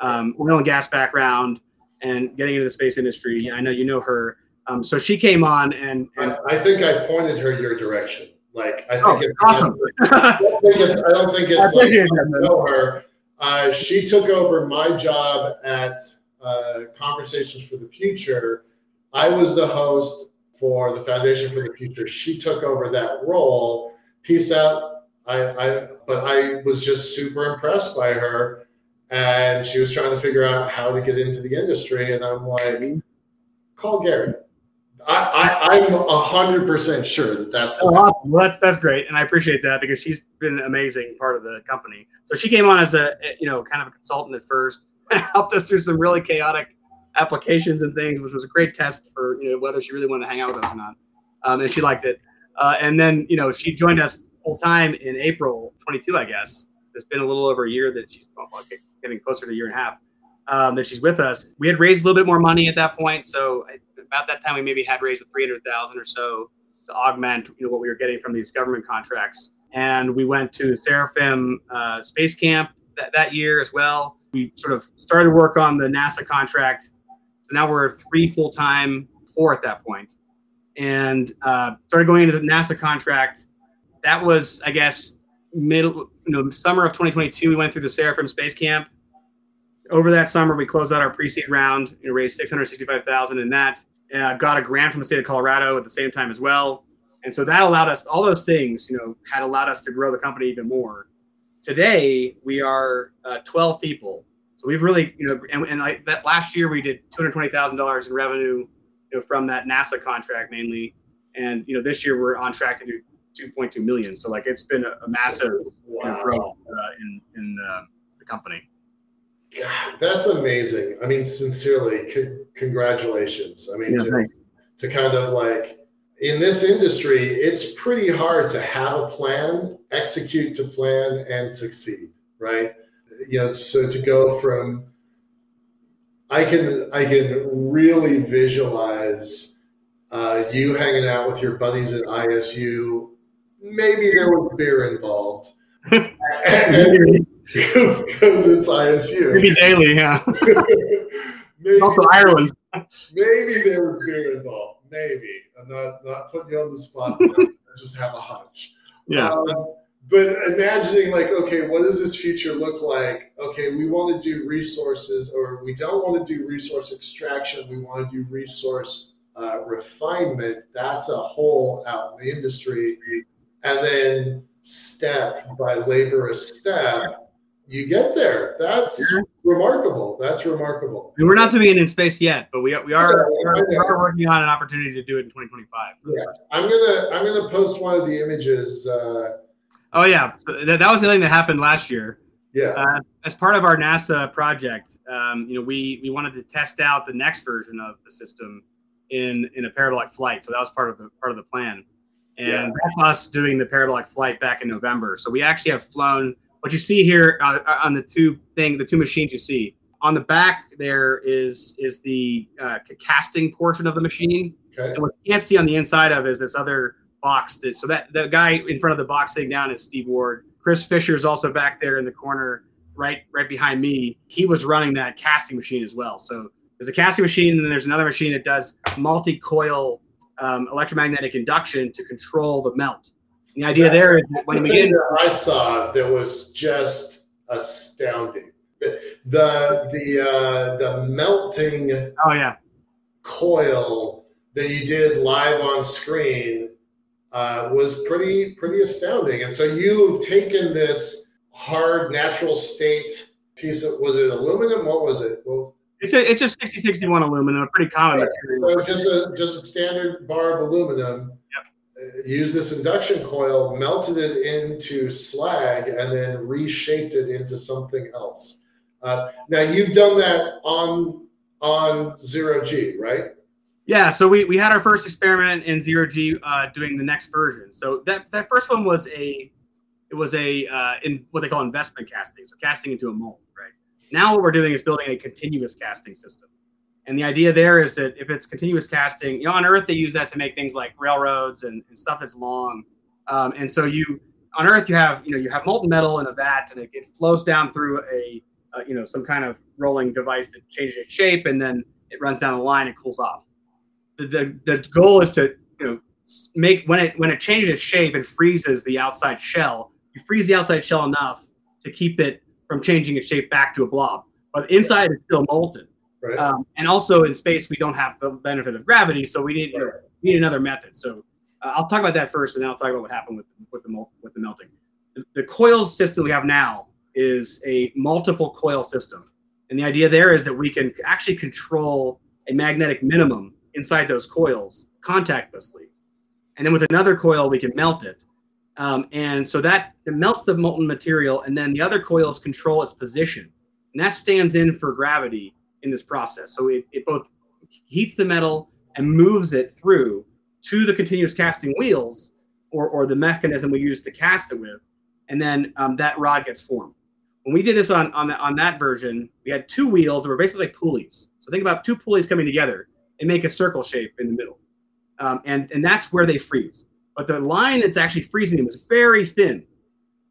um, oil and gas background, and getting into the space industry. I know you know her. Um, so she came on, and, and I, I, think I pointed her your direction. Like I think oh, it's awesome. I don't think it's. I don't think it's. Like, I know her. Uh, she took over my job at uh, Conversations for the Future. I was the host for the Foundation for the Future. She took over that role. Peace out. I, I, but I was just super impressed by her, and she was trying to figure out how to get into the industry. And I'm like, call Gary. I, am a hundred percent sure that that's. Oh, awesome. Well, that's that's great, and I appreciate that because she's been an amazing part of the company. So she came on as a you know kind of a consultant at first, helped us through some really chaotic applications and things, which was a great test for you know whether she really wanted to hang out with us or not, um, and she liked it. Uh, and then you know she joined us full time in April 22, I guess. It's been a little over a year that she's well, getting closer to a year and a half um, that she's with us. We had raised a little bit more money at that point, so about that time we maybe had raised 300,000 or so to augment you know what we were getting from these government contracts. And we went to Seraphim uh, Space Camp that, that year as well. We sort of started work on the NASA contract. So now we're three full time, four at that point, and uh, started going into the NASA contract. That was, I guess, middle, you know, summer of 2022. We went through the Seraphim Space Camp over that summer, we closed out our pre-seed round, and raised 665,000 in that. Uh, got a grant from the state of Colorado at the same time as well, and so that allowed us all those things. You know, had allowed us to grow the company even more. Today we are uh, 12 people, so we've really, you know, and, and like that last year we did 220,000 dollars in revenue, you know, from that NASA contract mainly, and you know this year we're on track to do 2.2 million. So like it's been a, a massive wow. growth uh, in in uh, the company. God, that's amazing. I mean, sincerely, c- congratulations. I mean, yeah, to, to kind of like in this industry, it's pretty hard to have a plan, execute to plan, and succeed, right? You know, so to go from I can I can really visualize uh, you hanging out with your buddies at ISU. Maybe there was beer involved. and, because it's ISU. Maybe daily, yeah. maybe, also Ireland. maybe there was beer involved. Maybe I'm not not putting you on the spot. I just have a hunch. Yeah. Um, but imagining like, okay, what does this future look like? Okay, we want to do resources, or we don't want to do resource extraction. We want to do resource uh, refinement. That's a hole out in the industry, and then step by laborious step you get there. That's yeah. remarkable. That's remarkable. we're not doing it in space yet, but we, we are yeah, we are working on an opportunity to do it in 2025. Yeah, I'm gonna I'm gonna post one of the images. Uh, oh yeah, that, that was the thing that happened last year. Yeah. Uh, as part of our NASA project, um, you know, we we wanted to test out the next version of the system in in a parabolic flight. So that was part of the part of the plan, and yeah. that's us doing the parabolic flight back in November. So we actually have flown what you see here uh, uh, on the two thing, the two machines you see on the back there is is the uh, casting portion of the machine. Okay. And what you can't see on the inside of is this other box. That, so that the guy in front of the box sitting down is Steve Ward. Chris Fisher is also back there in the corner, right right behind me. He was running that casting machine as well. So there's a casting machine, and then there's another machine that does multi-coil um, electromagnetic induction to control the melt. The idea there is when the we get I saw that was just astounding. The the the, uh, the melting oh yeah coil that you did live on screen uh, was pretty pretty astounding. And so you've taken this hard natural state piece of was it aluminum? What was it? Well, it's a it's just 6061 aluminum, a pretty common right. material. So just a just a standard bar of aluminum. Yep. Uh, Use this induction coil, melted it into slag, and then reshaped it into something else. Uh, now you've done that on on zero G, right? Yeah, so we, we had our first experiment in zero G uh, doing the next version. So that that first one was a it was a uh, in what they call investment casting, so casting into a mold, right? Now what we're doing is building a continuous casting system, and the idea there is that if it's continuous casting, you know, on Earth they use that to make things like railroads and, and stuff that's long, um, and so you on Earth you have you know you have molten metal in a vat and it, it flows down through a uh, you know some kind of rolling device that changes its shape and then it runs down the line and cools off. The, the, the goal is to you know make when it when it changes its shape and freezes the outside shell, you freeze the outside shell enough to keep it from changing its shape back to a blob, but inside is still molten. Right. Um, and also in space we don't have the benefit of gravity, so we need know, we need another method. So uh, I'll talk about that first, and then I'll talk about what happened with with the with the melting. The, the coils system we have now is a multiple coil system, and the idea there is that we can actually control a magnetic minimum inside those coils contactlessly, and then with another coil we can melt it, um, and so that it melts the molten material, and then the other coils control its position, and that stands in for gravity in this process. So it, it both heats the metal and moves it through to the continuous casting wheels or, or the mechanism we use to cast it with, and then um, that rod gets formed. When we did this on on, the, on that version, we had two wheels that were basically like pulleys. So think about two pulleys coming together and make a circle shape in the middle, um, and and that's where they freeze. But the line that's actually freezing them is very thin,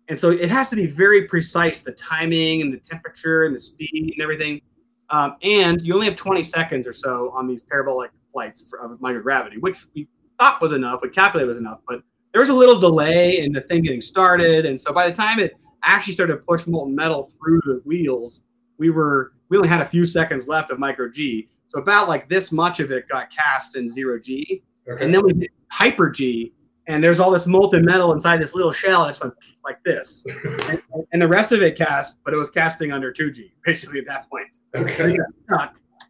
and so it has to be very precise the timing and the temperature and the speed and everything. Um, and you only have 20 seconds or so on these parabolic flights for, of microgravity, which we thought was enough, we calculated was enough, but there was a little delay in the thing getting started. And so by the time it actually started to push molten metal through the wheels, we were we only had a few seconds left of micro G. So about like this much of it got cast in zero G. Okay. And then we did hyper G, and there's all this molten metal inside this little shell, and it's went like this. and, and the rest of it cast, but it was casting under 2G, basically at that point. okay.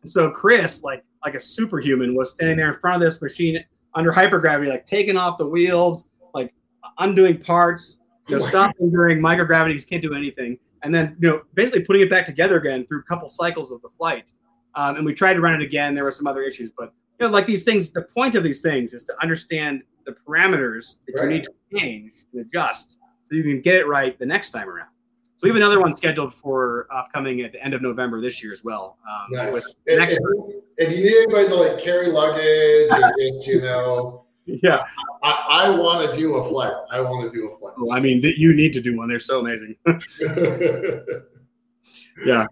So Chris, like like a superhuman, was standing there in front of this machine under hypergravity, like taking off the wheels, like undoing parts, you know, stopping during microgravity, just can't do anything, and then you know basically putting it back together again through a couple cycles of the flight. Um, and we tried to run it again. There were some other issues, but you know, like these things, the point of these things is to understand the parameters that you need to change and adjust so you can get it right the next time around. So we have another one scheduled for upcoming at the end of November this year as well. Um, Nice. If, next if- if you need anybody to like carry luggage or just, you know, yeah, I, I want to do a flight. I want to do a flight. well, I mean, you need to do one. They're so amazing. Yeah.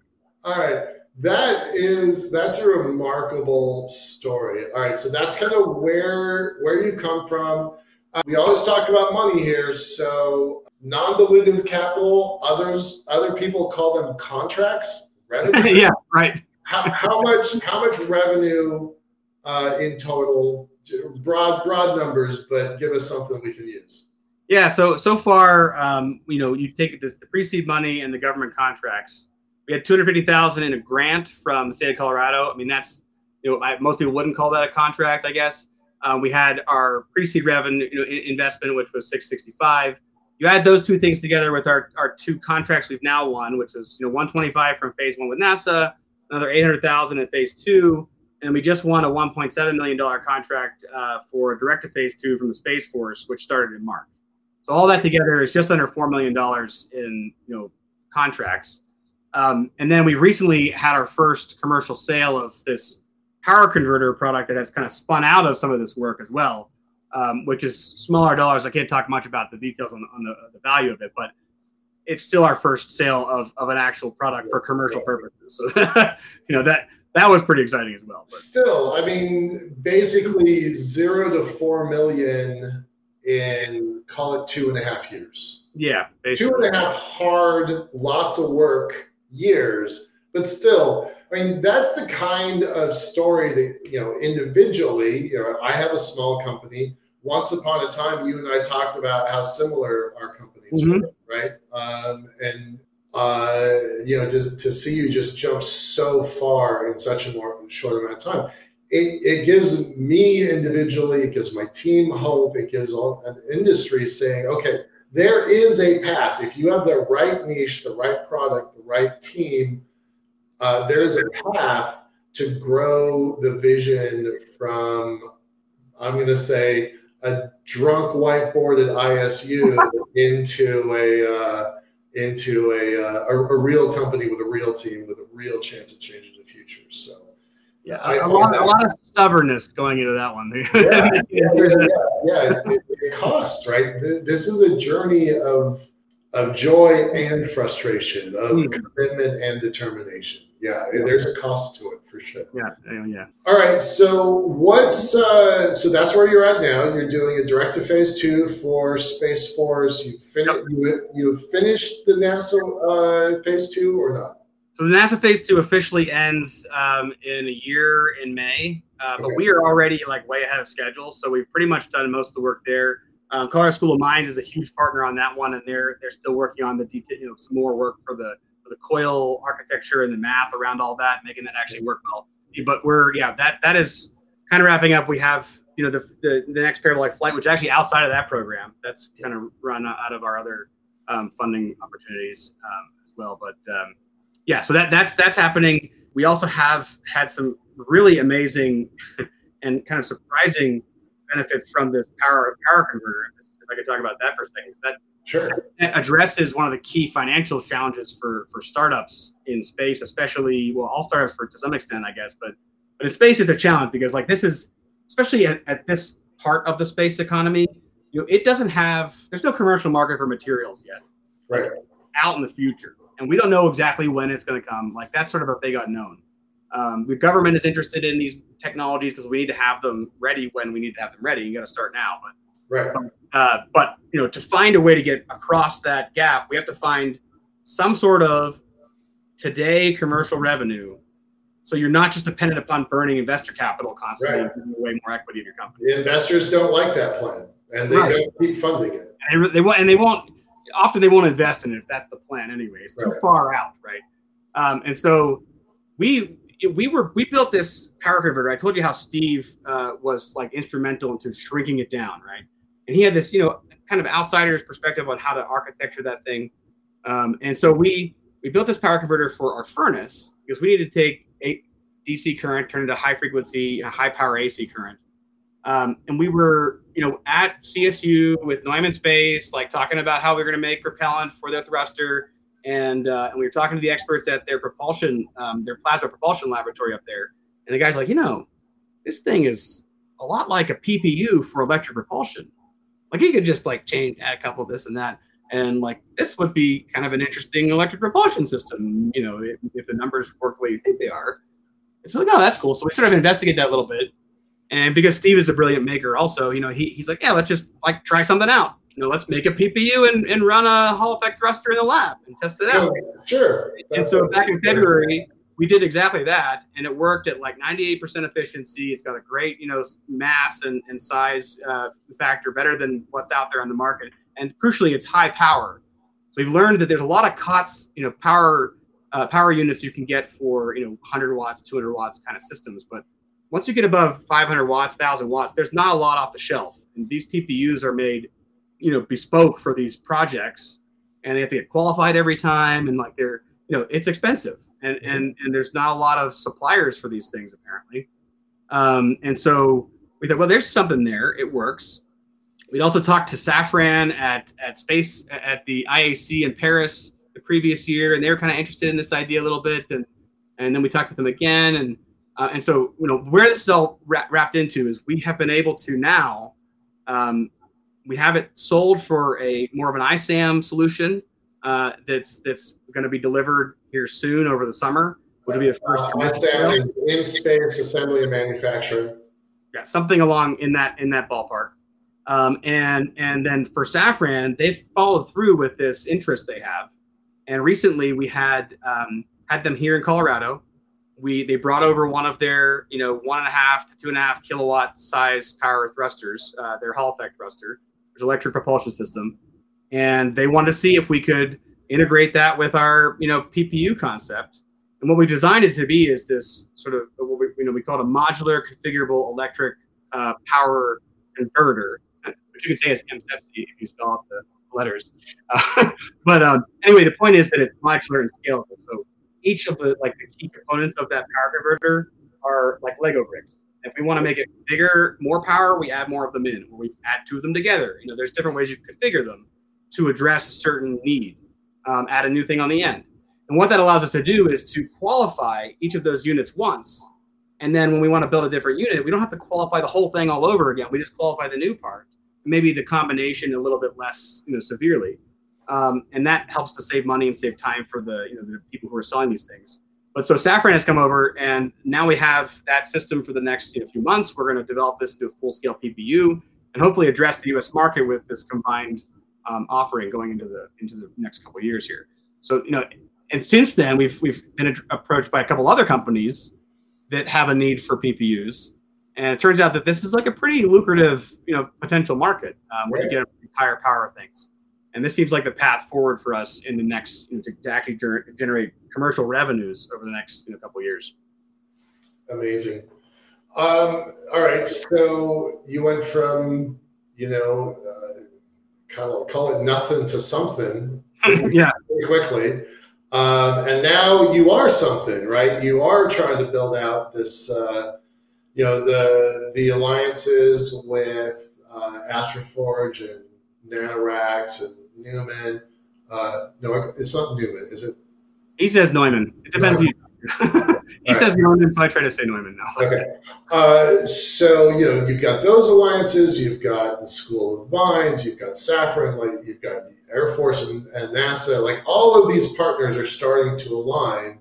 All right. That is that's a remarkable story. All right, so that's kind of where where you've come from. Uh, we always talk about money here, so non-dilutive capital. Others other people call them contracts. Revenue. yeah, right. how, how much how much revenue uh, in total? Broad broad numbers, but give us something we can use. Yeah. So so far, um, you know, you take this the pre-seed money and the government contracts. We had two hundred fifty thousand in a grant from the state of Colorado. I mean, that's you know, I, most people wouldn't call that a contract, I guess. Um, we had our pre-seed revenue you know, in- investment, which was six sixty-five. You add those two things together with our, our two contracts we've now won, which was you know 125 from phase one with NASA, another 800,000 in phase two, and we just won a 1.7 million dollar contract uh, for direct to phase two from the Space Force, which started in March. So all that together is just under four million dollars in you know contracts. Um, and then we recently had our first commercial sale of this power converter product that has kind of spun out of some of this work as well, um, which is smaller dollars. I can't talk much about the details on, on the, the value of it, but it's still our first sale of, of an actual product for commercial purposes. So, you know, that that was pretty exciting as well. But Still, I mean, basically zero to four million in call it two and a half years. yeah, Two basically. and a half hard, lots of work years, but still, I mean, that's the kind of story that you know individually. You know, I have a small company. Once upon a time, you and I talked about how similar our companies mm-hmm. were, right? Um, and uh, you know, to, to see you just jump so far in such a more short amount of time, it, it gives me individually, it gives my team hope, it gives all an industry saying, okay, there is a path. If you have the right niche, the right product, the right team, uh, there's a path to grow the vision from, I'm going to say, a drunk whiteboarded ISU into a uh, into a, uh, a, a real company with a real team with a real chance of changing the future. So. Yeah, a, lot, a lot of stubbornness going into that one. yeah, yeah, yeah, yeah. It, it costs, right? This is a journey of of joy and frustration, of mm. commitment and determination yeah, there's a cost to it for sure. Yeah, yeah. All right, so what's uh, so that's where you're at now. You're doing a direct to phase two for Space Force. You finished. Yep. You you finished the NASA uh, phase two or not? So the NASA phase two officially ends um, in a year in May, uh, but we are already like way ahead of schedule. So we've pretty much done most of the work there. Um, Colorado School of Mines is a huge partner on that one, and they're they're still working on the detail, you know, some more work for the the coil architecture and the math around all that, making that actually work well. But we're yeah, that that is kind of wrapping up. We have you know the the, the next parabolic flight, which actually outside of that program, that's kind of run out of our other um, funding opportunities um, as well. But um, yeah, so that that's that's happening. We also have had some really amazing and kind of surprising benefits from this power power converter. If I could talk about that for a second, that Sure. That addresses one of the key financial challenges for for startups in space, especially well, all startups for to some extent, I guess, but but in space it's a challenge because like this is especially at, at this part of the space economy, you know, it doesn't have there's no commercial market for materials yet. Right. Out in the future. And we don't know exactly when it's going to come. Like that's sort of a big unknown. Um, the government is interested in these technologies because we need to have them ready when we need to have them ready. You got to start now, but Right. Uh, but you know, to find a way to get across that gap, we have to find some sort of today commercial revenue. So you're not just dependent upon burning investor capital constantly right. and giving away more equity in your company. The investors don't like that plan, and they right. don't keep funding it. And they, they won't, and they won't. Often they won't invest in it if that's the plan anyway. It's too right. far out, right? Um, and so we we were we built this power converter. I told you how Steve uh, was like instrumental into shrinking it down, right? and he had this you know kind of outsider's perspective on how to architecture that thing um, and so we we built this power converter for our furnace because we needed to take a dc current turn into high frequency high power ac current um, and we were you know at csu with neumann space like talking about how we are going to make propellant for their thruster and, uh, and we were talking to the experts at their propulsion um, their plasma propulsion laboratory up there and the guy's like you know this thing is a lot like a ppu for electric propulsion like you could just like change, add a couple of this and that, and like this would be kind of an interesting electric propulsion system. You know, if, if the numbers work the way you think they are. It's like, oh, that's cool. So we sort of investigate that a little bit, and because Steve is a brilliant maker, also, you know, he, he's like, yeah, let's just like try something out. You know, let's make a PPU and, and run a Hall effect thruster in the lab and test it out. Sure. and so back in February, we did exactly that and it worked at like 98% efficiency it's got a great you know mass and, and size uh, factor better than what's out there on the market and crucially it's high power so we've learned that there's a lot of cots you know power uh, power units you can get for you know 100 watts 200 watts kind of systems but once you get above 500 watts 1000 watts there's not a lot off the shelf and these ppus are made you know bespoke for these projects and they have to get qualified every time and like they're you know it's expensive and and and there's not a lot of suppliers for these things apparently. Um, and so we thought, well, there's something there. It works. We'd also talked to Safran at at space at the IAC in Paris the previous year, and they were kind of interested in this idea a little bit. And and then we talked with them again, and uh, and so you know where this is all wra- wrapped into is we have been able to now um, we have it sold for a more of an ISAM solution uh, that's that's going to be delivered here soon over the summer, which will be the first. Uh, in space assembly and manufacturing. Yeah, something along in that in that ballpark. Um, and and then for Safran, they've followed through with this interest they have. And recently, we had um, had them here in Colorado. We they brought over one of their you know one and a half to two and a half kilowatt size power thrusters, uh, their Hall effect thruster, there's electric propulsion system, and they wanted to see if we could integrate that with our you know PPU concept. And what we designed it to be is this sort of what we, you know we call it a modular configurable electric uh, power converter, which you could say is MCEPC if you spell out the letters. Uh, but um, anyway, the point is that it's modular and scalable. So each of the like the key components of that power converter are like Lego bricks. If we want to make it bigger, more power, we add more of them in, or we add two of them together. You know, there's different ways you configure them to address a certain need. Um, add a new thing on the end. And what that allows us to do is to qualify each of those units once. And then when we want to build a different unit, we don't have to qualify the whole thing all over again. We just qualify the new part, maybe the combination a little bit less, you know, severely. Um, and that helps to save money and save time for the, you know, the people who are selling these things. But so Safran has come over, and now we have that system for the next you know, few months. We're going to develop this into a full-scale PPU, and hopefully address the U.S. market with this combined um, offering going into the into the next couple of years here. So you know, and since then we've we've been approached by a couple other companies that have a need for PPUs, and it turns out that this is like a pretty lucrative you know potential market um, where you get higher power things. And this seems like the path forward for us in the next you know, to, to, actually ger- generate commercial revenues over the next you know, couple years. Amazing. Um, all right, so you went from you know uh, kind of call it nothing to something. yeah, quickly. Um, and now you are something, right? You are trying to build out this, uh, you know, the the alliances with uh, Astroforge and NanoRacks and Newman. Uh, no, it's not Newman, is it? He says Neumann. It depends. Neumann. he right. says Neumann, so I try to say Neumann now. Okay. Uh, so you know you've got those alliances. You've got the School of Mines. You've got Safran. Like you've got Air Force and, and NASA. Like all of these partners are starting to align.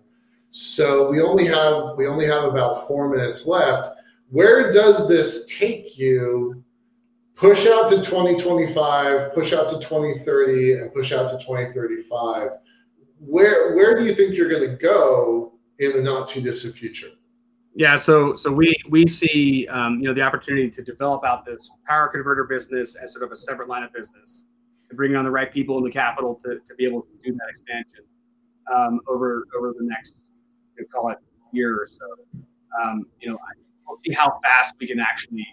So we only have we only have about four minutes left. Where does this take you? Push out to 2025, push out to 2030, and push out to 2035. Where where do you think you're going to go in the not too distant future? Yeah, so so we we see um, you know the opportunity to develop out this power converter business as sort of a separate line of business, and bring on the right people in the capital to, to be able to do that expansion um, over over the next you know, call it year or so. Um, you know, we'll see how fast we can actually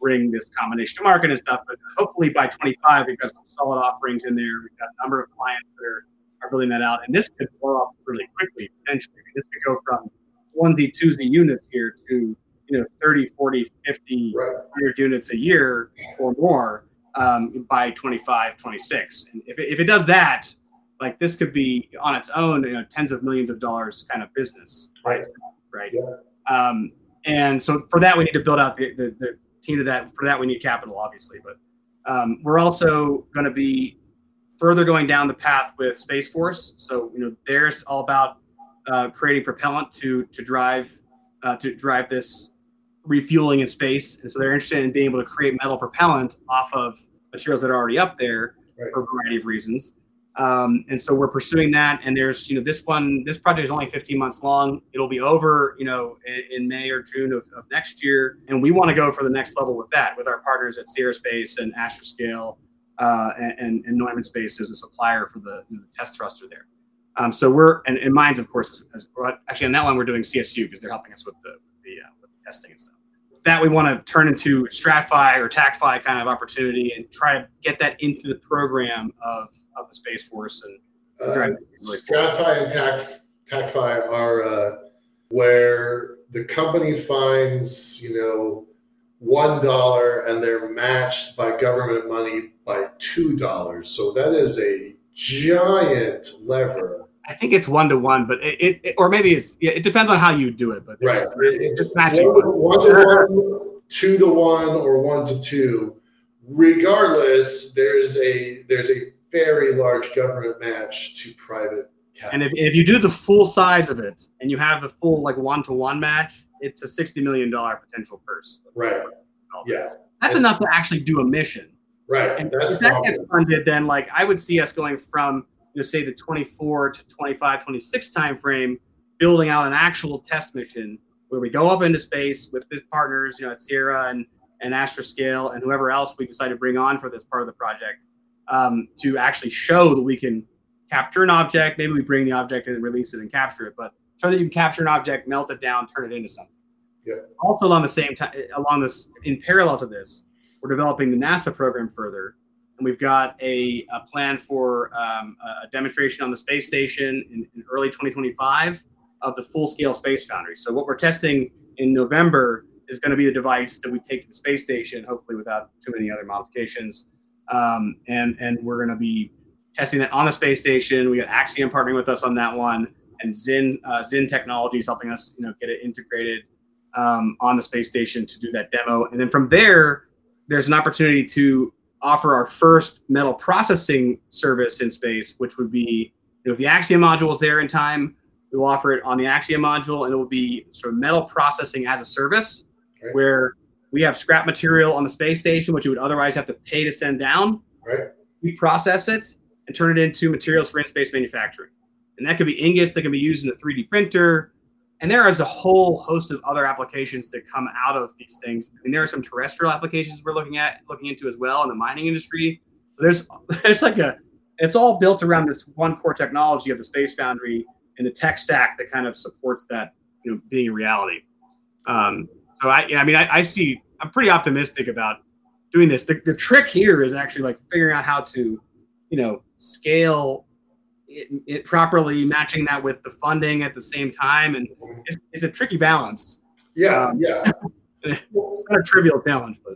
bring this combination to market and stuff. But hopefully by 25, we've got some solid offerings in there. We've got a number of clients that are are building that out. And this could blow up really quickly, potentially. I mean, this could go from onesie, twosie units here to, you know, 30, 40, 50, right. 100 units a year or more um, by 25, 26. And if it, if it does that, like this could be on its own, you know, tens of millions of dollars kind of business, right? Right. Yeah. Um, and so for that, we need to build out the, the, the to that. For that, we need capital, obviously, but um, we're also going to be further going down the path with Space Force. So you know, there's all about uh, creating propellant to to drive uh, to drive this refueling in space, and so they're interested in being able to create metal propellant off of materials that are already up there right. for a variety of reasons. Um, and so we're pursuing that. And there's, you know, this one, this project is only 15 months long. It'll be over, you know, in, in May or June of, of, next year. And we want to go for the next level with that, with our partners at Sierra Space and Astroscale uh, and, and Neumann Space is a supplier for the, you know, the test thruster there. Um, so we're and, and Mines, of course, as, actually on that one we're doing CSU because they're helping us with the the, uh, with the testing and stuff. That we want to turn into StratFi or TACFi kind of opportunity and try to get that into the program of, of the Space Force and uh, really StratFi and TAC, TACFi are uh, where the company finds you know one dollar and they're matched by government money by two dollars. So that is a giant lever. I think it's one to one, but it, it, or maybe it's yeah, it depends on how you do it. But right, it, it's matching one, one to one, two to one, or one to two. Regardless, there's a there's a very large government match to private. Capital. And if, if you do the full size of it, and you have the full like one to one match, it's a sixty million dollar potential purse. Right. Yeah. That's and, enough to actually do a mission. Right. And That's if that gets funded, then like I would see us going from you know say the 24 to 25, 26 time frame building out an actual test mission where we go up into space with his partners, you know, at Sierra and and Astroscale and whoever else we decide to bring on for this part of the project um, to actually show that we can capture an object. Maybe we bring the object and release it and capture it, but show that you can capture an object, melt it down, turn it into something. Yeah. Also, along the same time, along this, in parallel to this, we're developing the NASA program further, and we've got a, a plan for um, a demonstration on the space station in, in early 2025 of the full-scale space foundry. So what we're testing in November is going to be the device that we take to the space station, hopefully without too many other modifications. Um, and and we're going to be testing that on the space station. We got Axiom partnering with us on that one, and Zin uh, Zin Technologies helping us, you know, get it integrated um, on the space station to do that demo. And then from there, there's an opportunity to offer our first metal processing service in space, which would be, you know, if the Axiom module is there in time, we will offer it on the Axiom module, and it will be sort of metal processing as a service, Right. where we have scrap material on the space station, which you would otherwise have to pay to send down. Right. We process it and turn it into materials for in-space manufacturing, and that could be ingots that can be used in a 3D printer. And there is a whole host of other applications that come out of these things. I mean, there are some terrestrial applications we're looking at, looking into as well in the mining industry. So there's there's like a it's all built around this one core technology of the Space Foundry and the tech stack that kind of supports that, you know, being a reality. Um, so I, I mean, I, I see. I'm pretty optimistic about doing this. The, the trick here is actually like figuring out how to, you know, scale it, it properly, matching that with the funding at the same time, and it's, it's a tricky balance. Yeah, Um, yeah. It's not a trivial challenge, but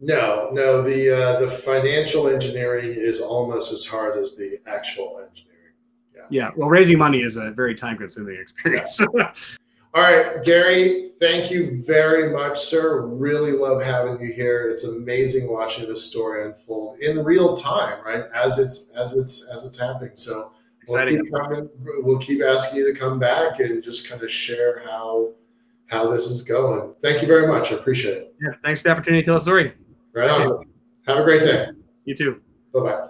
No, no. The uh, the financial engineering is almost as hard as the actual engineering. yeah. Yeah. Well, raising money is a very time-consuming experience. All right, Gary. Thank you very much, sir. Really love having you here. It's amazing watching this story unfold in real time, right? As it's as it's as it's happening. So we'll Exciting. keep coming. We'll keep asking you to come back and just kind of share how how this is going. Thank you very much. I appreciate it. Yeah. Thanks for the opportunity to tell a story. Right on. Have a great day. You too. Bye bye.